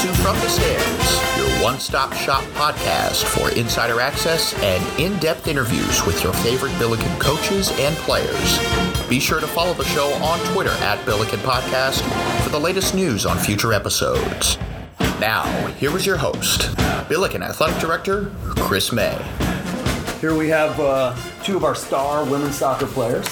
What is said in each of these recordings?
to From the Stands, your one stop shop podcast for insider access and in depth interviews with your favorite Billiken coaches and players. Be sure to follow the show on Twitter at Billiken Podcast for the latest news on future episodes. Now, here is your host, Billiken Athletic Director Chris May. Here we have uh, two of our star women's soccer players,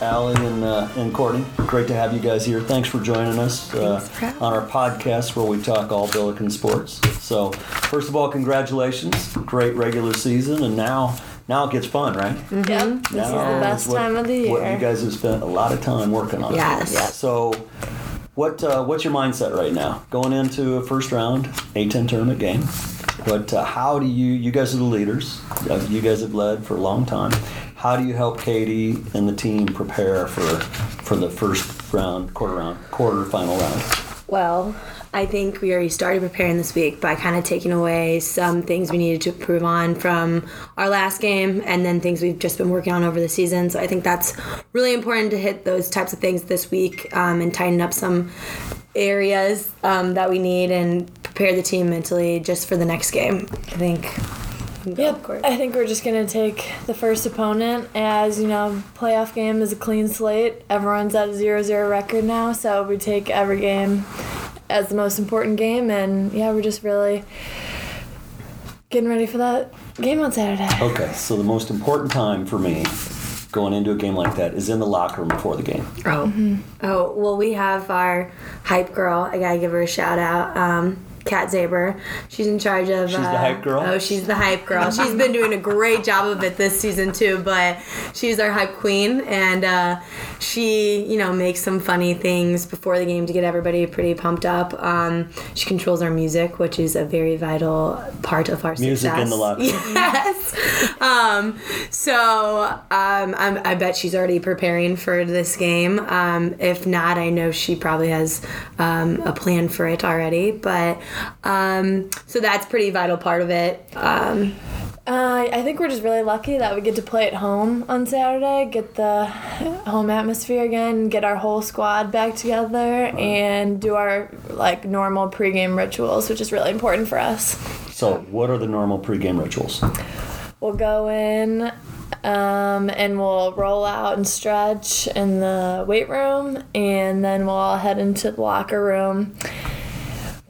Allie and, uh, and Courtney. Great to have you guys here. Thanks for joining us uh, for on our podcast where we talk all Billiken sports. So, first of all, congratulations! Great regular season, and now now it gets fun, right? Mm-hmm. Yep, this is the Now best what- time of the year. What year. you guys have spent a lot of time working on. Yes. Yes. So, what uh, what's your mindset right now going into a first round A10 tournament game? But uh, how do you you guys are the leaders? Uh, You guys have led for a long time. How do you help Katie and the team prepare for for the first round, quarter round, quarter final round? Well, I think we already started preparing this week by kind of taking away some things we needed to improve on from our last game and then things we've just been working on over the season. So I think that's really important to hit those types of things this week um, and tighten up some areas um, that we need and prepare the team mentally just for the next game. I think. Yep, I think we're just gonna take the first opponent as you know, playoff game is a clean slate. Everyone's at a 0-0 record now, so we take every game as the most important game, and yeah, we're just really getting ready for that game on Saturday. Okay, so the most important time for me going into a game like that is in the locker room before the game. Oh, oh. Well, we have our hype girl. I gotta give her a shout out. Um, Kat Zaber. She's in charge of. She's the uh, hype girl? Oh, she's the hype girl. She's been doing a great job of it this season too. But she's our hype queen, and uh, she, you know, makes some funny things before the game to get everybody pretty pumped up. Um, she controls our music, which is a very vital part of our Music success. in the locker. Yes. um, so um, I'm, I bet she's already preparing for this game. Um, if not, I know she probably has um, a plan for it already. But um, so that's pretty vital part of it. Um, Uh, I think we're just really lucky that we get to play at home on Saturday, get the home atmosphere again, get our whole squad back together, and do our like normal pregame rituals, which is really important for us. So, what are the normal pregame rituals? We'll go in um, and we'll roll out and stretch in the weight room, and then we'll all head into the locker room.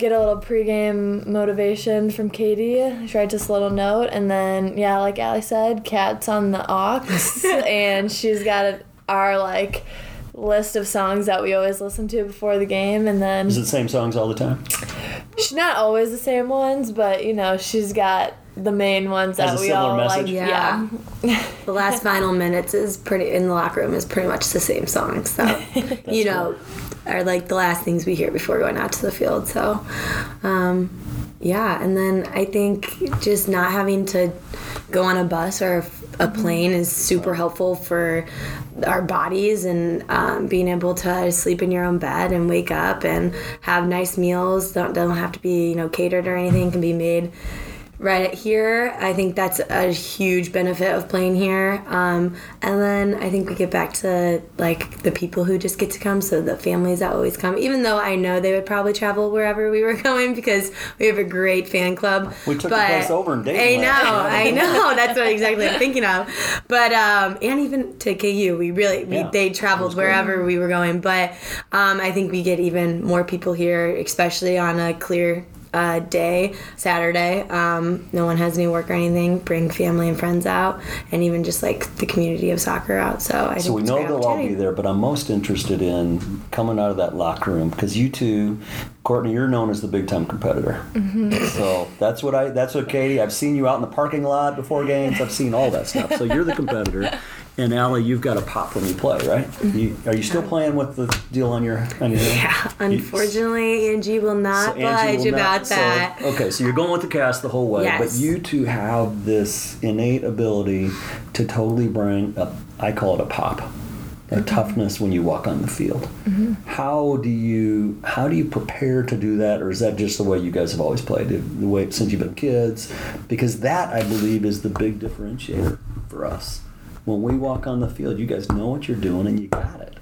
Get a little pregame motivation from Katie. She writes us a little note, and then yeah, like Allie said, Kat's on the aux, and she's got a, our like list of songs that we always listen to before the game, and then Is it the same songs all the time? She's not always the same ones, but you know, she's got the main ones that a we similar all message? like. Yeah. Yeah. the last final minutes is pretty in the locker room is pretty much the same song. So you know, are like the last things we hear before going out to the field. So. Um, yeah, and then I think just not having to go on a bus or a plane is super helpful for our bodies and um, being able to sleep in your own bed and wake up and have nice meals. Don't don't have to be you know catered or anything. Can be made right here. I think that's a huge benefit of playing here. Um, and then I think we get back to like the people who just get to come, so the families that always come. Even though I know they would probably travel wherever we were going because we have a great fan club. We took the place over in Dayton I know, I know. That's what exactly I'm thinking of. But um, and even to KU, we really we, Yeah, they traveled wherever we were going. But um, I think we get even more people here, especially on a clear uh, day, Saturday. Um, no one has any work or anything. Bring family and friends out, and even just like the community of soccer out. So I So we know they'll all be there, but I'm most interested in coming out of that locker room because you two, Courtney, you're known as the big time competitor. Mm-hmm. So that's what I. That's what Katie. I've seen you out in the parking lot before games. I've seen all that stuff. So you're the competitor, and Allie, you've got a pop when you play, right? You, are you still playing with the deal on your on your? Yeah, unfortunately, Angie will not So budge about so- that. okay, so you're going with the cast the whole way, yes. but you two have this innate ability to totally bring a, I call it a pop, a Mm-hmm. toughness when you walk on the field. How do you how do you prepare to do that, or is that just the way you guys have always played, the way since you've been kids? Because that I believe is the big differentiator for us. When we walk on the field, you guys know what you're doing and you got it.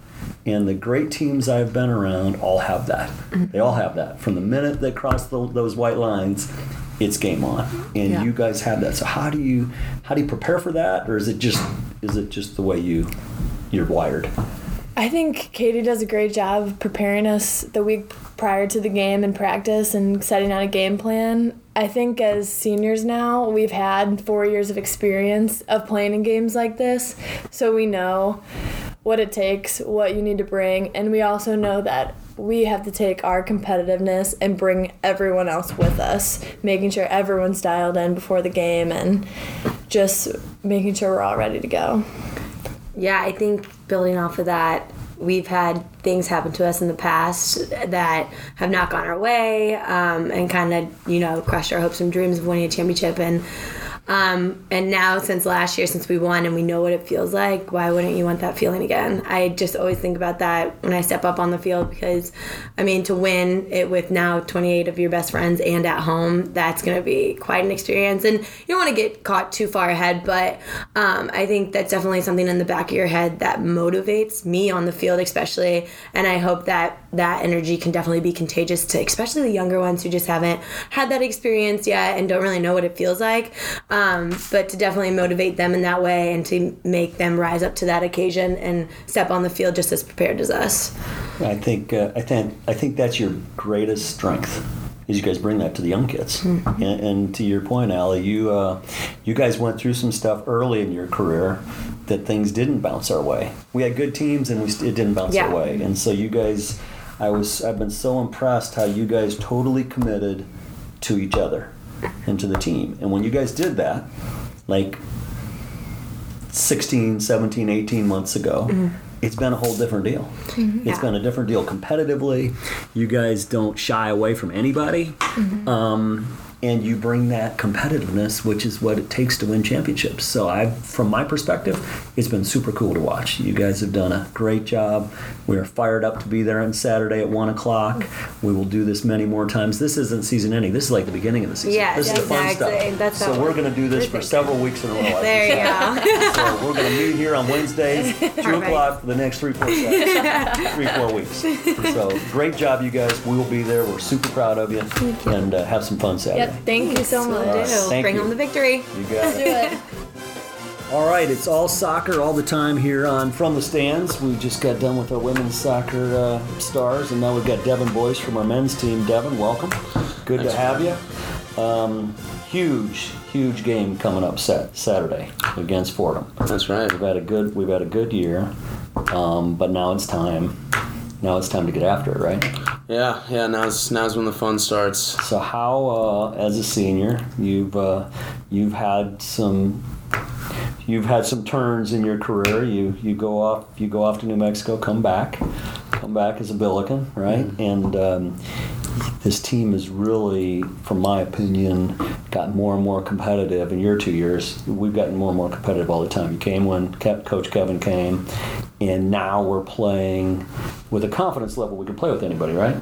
And the great teams I've been around all have that. Mm-hmm. They all have that. From the minute they cross the, those white lines, it's game on. And Yeah. you guys have that. So how do you how do you prepare for that, or is it just is it just the way you you're wired? I think Katie does a great job preparing us the week prior to the game in practice and setting out a game plan. I think as seniors now, we've had four years of experience of playing in games like this, so we know what it takes, what you need to bring, and we also know that we have to take our competitiveness and bring everyone else with us, making sure everyone's dialed in before the game and just making sure we're all ready to go. Yeah, I think building off of that, we've had things happen to us in the past that have not gone our way um, and kind of, you know, crushed our hopes and dreams of winning a championship. And um, and now, since last year, since we won and we know what it feels like, why wouldn't you want that feeling again? I just always think about that when I step up on the field because, I mean, to win it with now 28 of your best friends and at home, that's going to be quite an experience. And you don't want to get caught too far ahead, but um, I think that's definitely something in the back of your head that motivates me on the field, especially. And I hope that that energy can definitely be contagious to especially the younger ones who just haven't had that experience yet and don't really know what it feels like. Um, but to definitely motivate them in that way and to make them rise up to that occasion and step on the field just as prepared as us. I think uh, I think I think that's your greatest strength. Is you guys bring that to the young kids, and, and to your point, Allie, you uh, you guys went through some stuff early in your career that things didn't bounce our way. We had good teams, and we st- it didn't bounce Yeah. our way. And so you guys, I was I've been so impressed how you guys totally committed to each other and to the team. And when you guys did that, like 16, 17, 18 months ago, mm-hmm. it's been a whole different deal. Mm-hmm. It's Yeah. been a different deal competitively. You guys don't shy away from anybody. Mm-hmm. Um, and you bring that competitiveness, which is what it takes to win championships. So, I, from my perspective, it's been super cool to watch. You guys have done a great job. We are fired up to be there on Saturday at one o'clock. We will do this many more times. This isn't season ending. This is like the beginning of the season. Yes, this is the fun exactly. stuff. So we're going to do this for several weeks in a row. There you go. So we're going to meet here on Wednesdays, two Perfect. o'clock for the next three, four, three, four weeks. So great job, you guys. We will be there. We're super proud of you, and uh, have some fun Saturday. Yep, thank you so much. do. Thank Bring you. home the victory. You got Do it. it. All right, it's all soccer all the time here on From the Stands. We just got done with our women's soccer uh, stars, and now we've got Devin Boyce from our men's team. Devin, welcome. Good Thanks to have you. Um, huge, huge game coming up sat- Saturday against Fordham. That's right. We've had a good we've had a good year, um, but now it's time. Now it's time to get after it, right? Yeah, yeah. Now's now's when the fun starts. So how, uh, as a senior, you've uh, you've had some you've had some turns in your career. You you go off you go off to New Mexico, come back, come back as a Billiken, right? And um, this team has really, from my opinion, gotten more and more competitive. In your two years, we've gotten more and more competitive all the time. You came when Coach Kevin came, and now we're playing with a confidence level we can play with anybody, right?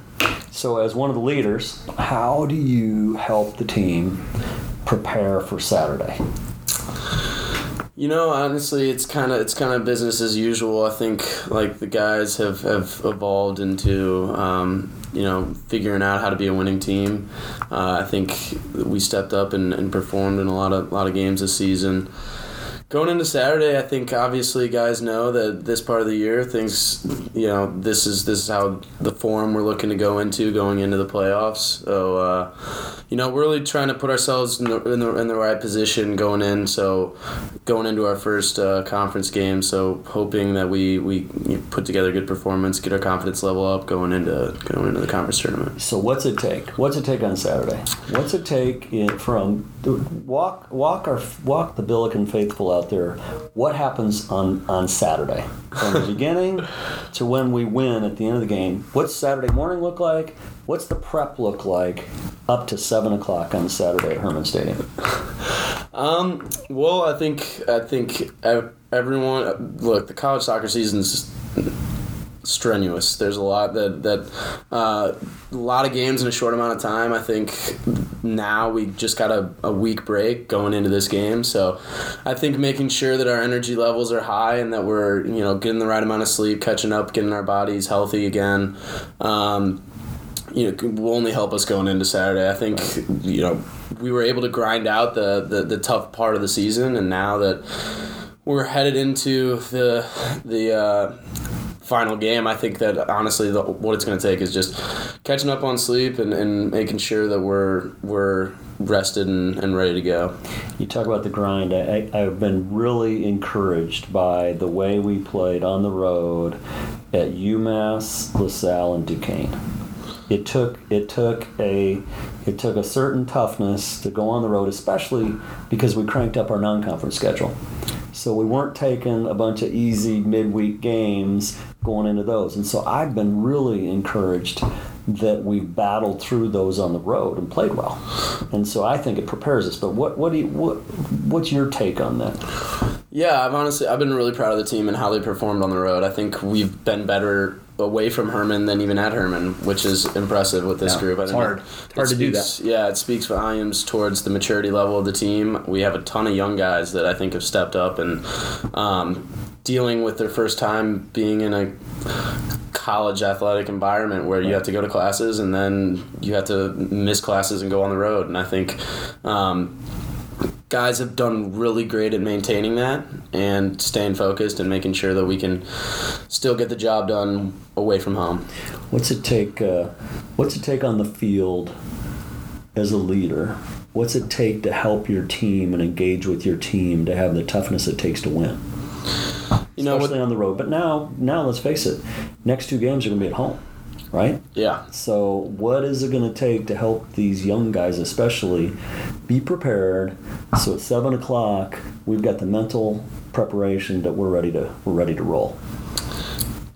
So, as one of the leaders, how do you help the team prepare for Saturday? You know, honestly, it's kind of it's kind of business as usual. I think like the guys have have evolved into um, you know figuring out how to be a winning team. Uh, I think we stepped up and, and performed in a lot of lot of games this season. Going into Saturday, I think obviously guys know that this part of the year things, you know, this is this is how the form we're looking to go into going into the playoffs. So, uh, you know, we're really trying to put ourselves in the, in the in the right position going in. So, going into our first uh, conference game. So, hoping that we we put together a good performance, get our confidence level up going into going into the conference tournament. So what's it take? What's it take on Saturday? What's it take in, from walk walk our walk the Billiken faithful out there? What happens on on Saturday from the beginning to when we win at the end of the game? What's Saturday morning look like? What's the prep look like up to seven o'clock on Saturday at Hermann Stadium? Um, well, I think I think everyone look the college soccer season's strenuous. There's a lot that that uh, a lot of games in a short amount of time. I think now we just got a, a week break going into this game, so I think making sure that our energy levels are high and that we're you know getting the right amount of sleep, catching up, getting our bodies healthy again. Um, you know, will only help us going into Saturday. I think, you know, we were able to grind out the, the, the tough part of the season, and now that we're headed into the the uh, final game, I think that honestly, the, what it's going to take is just catching up on sleep and, and making sure that we're we're rested and, and ready to go. You talk about the grind. I, I, I've been really encouraged by the way we played on the road at UMass, LaSalle, and Duquesne. It took it took a it took a certain toughness to go on the road, especially because we cranked up our non-conference schedule. So we weren't taking a bunch of easy midweek games going into those. And so I've been really encouraged that we've battled through those on the road and played well. And so I think it prepares us. But what what do you, what what's your take on that? Yeah, I've honestly I've been really proud of the team and how they performed on the road. I think we've been better away from Hermann than even at Hermann, which is impressive with this Yeah, group. I it's hard. It's hard it to do speaks- Yeah, it speaks volumes towards the maturity level of the team. We have a ton of young guys that I think have stepped up and um, dealing with their first time being in a college athletic environment where you have to go to classes and then you have to miss classes and go on the road. And I think. Um, guys have done really great at maintaining that and staying focused and making sure that we can still get the job done away from home. What's it take? Uh, what's it take on the field as a leader? What's it take to help your team and engage with your team to have the toughness it takes to win? You know what? Especially on the road. But now, now let's face it. Next two games are going to be at home, right? Yeah. So, what is it going to take to help these young guys, especially, be prepared? So at seven o'clock, we've got the mental preparation that we're ready to we're ready to roll.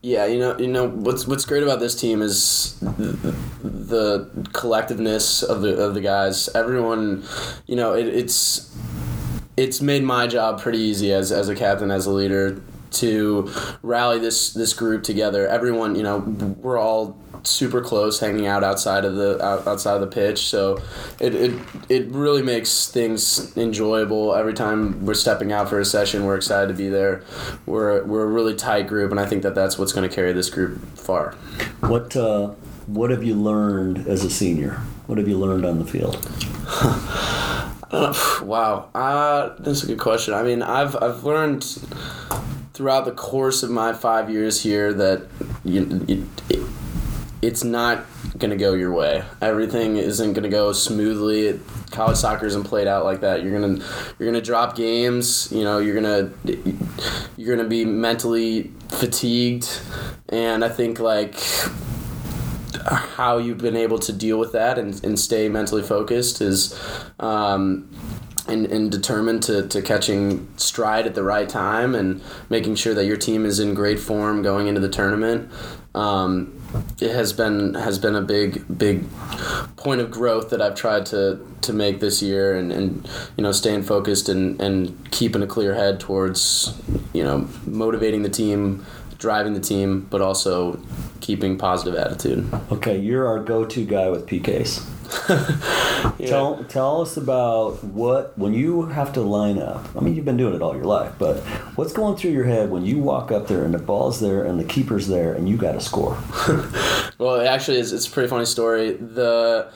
Yeah, you know, you know what's what's great about this team is the, the collectiveness of the of the guys. Everyone, you know, it, it's it's made my job pretty easy as as a captain, as a leader, to rally this this group together. Everyone, you know, we're all super close, hanging out outside of the out, outside of the pitch. So it, it it really makes things enjoyable. Every time we're stepping out for a session, we're excited to be there. We're we're a really tight group, and I think that that's what's going to carry this group far. What uh, what have you learned as a senior? What have you learned on the field? Wow, uh, that's a good question. I mean, I've I've learned throughout the course of my five years here that you, it, it, it's not gonna go your way. Everything isn't gonna go smoothly. College soccer isn't played out like that. You're gonna you're gonna drop games. You know, you're gonna you're gonna be mentally fatigued, and I think like how you've been able to deal with that and, and stay mentally focused is um, and, and determined to, to catching stride at the right time and making sure that your team is in great form going into the tournament. Um, it has been has been a big big point of growth that I've tried to, to make this year and, and you know staying focused and, and keeping a clear head towards you know motivating the team driving the team but also keeping positive attitude Okay, you're our go-to guy with PKs. Tell tell us about what when you have to line up. I mean, you've been doing it all your life, but what's going through your head when you walk up there and the ball's there and the keeper's there and you got to score? Well, it actually, is, it's a pretty funny story. The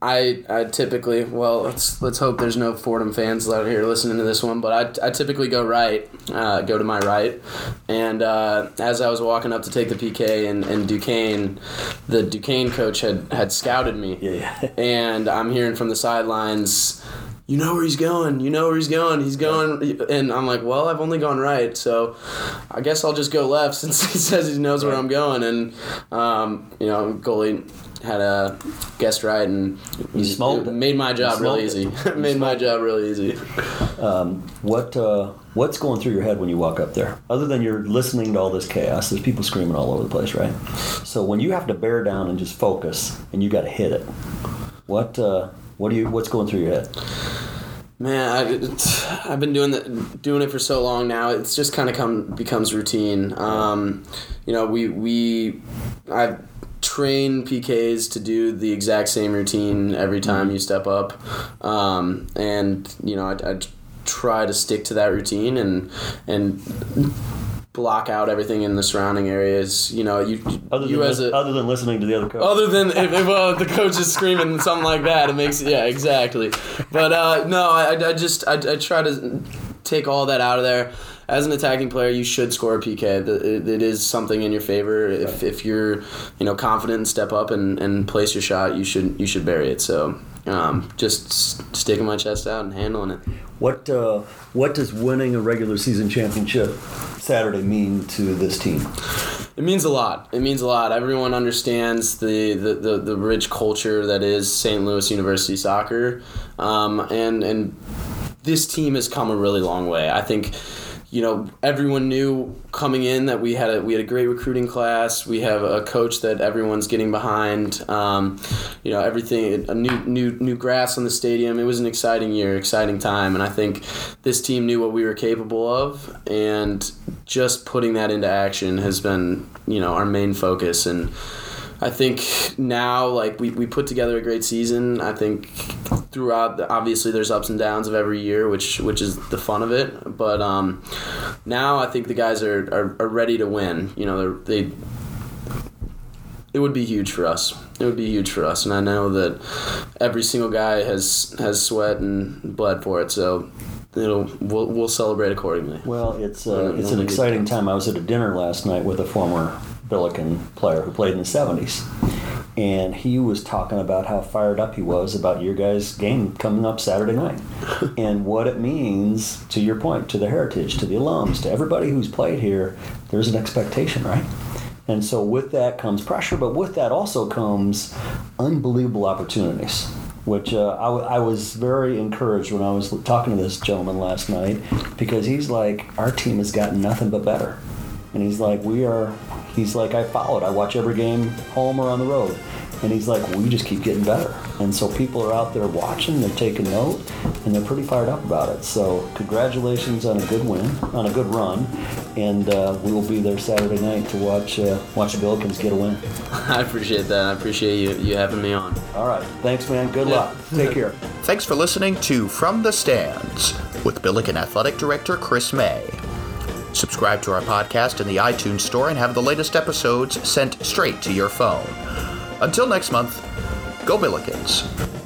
I I typically well let's let's hope there's no Fordham fans out here listening to this one, but I, I typically go right, uh, go to my right, and uh, as I was walking up to take the PK and, in Duquesne, the Duquesne coach had had scouted me, Yeah. and I'm hearing from the sidelines. You know where he's going. You know where he's going. He's going, and I'm like, well, I've only gone right, so I guess I'll just go left since he says he knows where I'm going. And um, you know, goalie had a guest ride and smoked made my job really easy. made my job really easy. What uh, what's going through your head when you walk up there? Other than you're listening to all this chaos, there's people screaming all over the place, right? So when you have to bear down and just focus, and you got to hit it, what uh, what do you what's going through your head? Man, I, it's- I've been doing the, doing it for so long now. It's just kind of come becomes routine. Um, you know, we we I train PKs to do the exact same routine every time you step up, um, and you know, I, I try to stick to that routine and and block out everything in the surrounding areas. You know, you Other you than, as a other than listening to the other coach. other than if, if uh, the coach is screaming something like that, it makes yeah exactly. But uh, no, I, I just I, I try to take all that out of there. As an attacking player, you should score a PK. It, it is something in your favor. If, if you're you know confident and step up and, and place your shot, you should you should bury it. So um, just sticking my chest out and handling it. What uh, what does winning a regular season championship Saturday mean to this team? It means a lot. It means a lot. Everyone understands the, the, the, the rich culture that is St. Louis University soccer, um, and and this team has come a really long way. I think, you know, everyone knew coming in that we had a we had a great recruiting class. We have a coach that everyone's getting behind. Um, you know, everything a new new new grass on the stadium. It was an exciting year, exciting time, and I think this team knew what we were capable of, and just putting that into action has been you know our main focus and. I think now, like we, we put together a great season. I think throughout, the, obviously, there's ups and downs of every year, which which is the fun of it. But um, now I think the guys are, are, are ready to win. You know, they're, they it would be huge for us. It would be huge for us, and I know that every single guy has has sweat and bled for it. So it'll we'll, we'll celebrate accordingly. Well, it's uh, it's an exciting time. I was at a dinner last night with a former Billiken player who played in the '70s, and he was talking about how fired up he was about your guys' game coming up Saturday night, and what it means to your point, to the heritage, to the alums, to everybody who's played here. There's an expectation, right? And so with that comes pressure, but with that also comes unbelievable opportunities. Which uh, I, w- I was very encouraged when I was talking to this gentleman last night because he's like, our team has gotten nothing but better. And he's like, we are, he's like, I followed. I watch every game home or on the road. And he's like, we just keep getting better. And so people are out there watching, they're taking note, and they're pretty fired up about it. So congratulations on a good win, on a good run. And uh, we will be there Saturday night to watch uh, watch the Billikens get a win. I appreciate that. I appreciate you you having me on. All right. Thanks, man. Good luck. Take care. Thanks for listening to From the Stands with Billiken Athletic Director Chris May. Subscribe to our podcast in the iTunes Store and have the latest episodes sent straight to your phone. Until next month, go Billikens.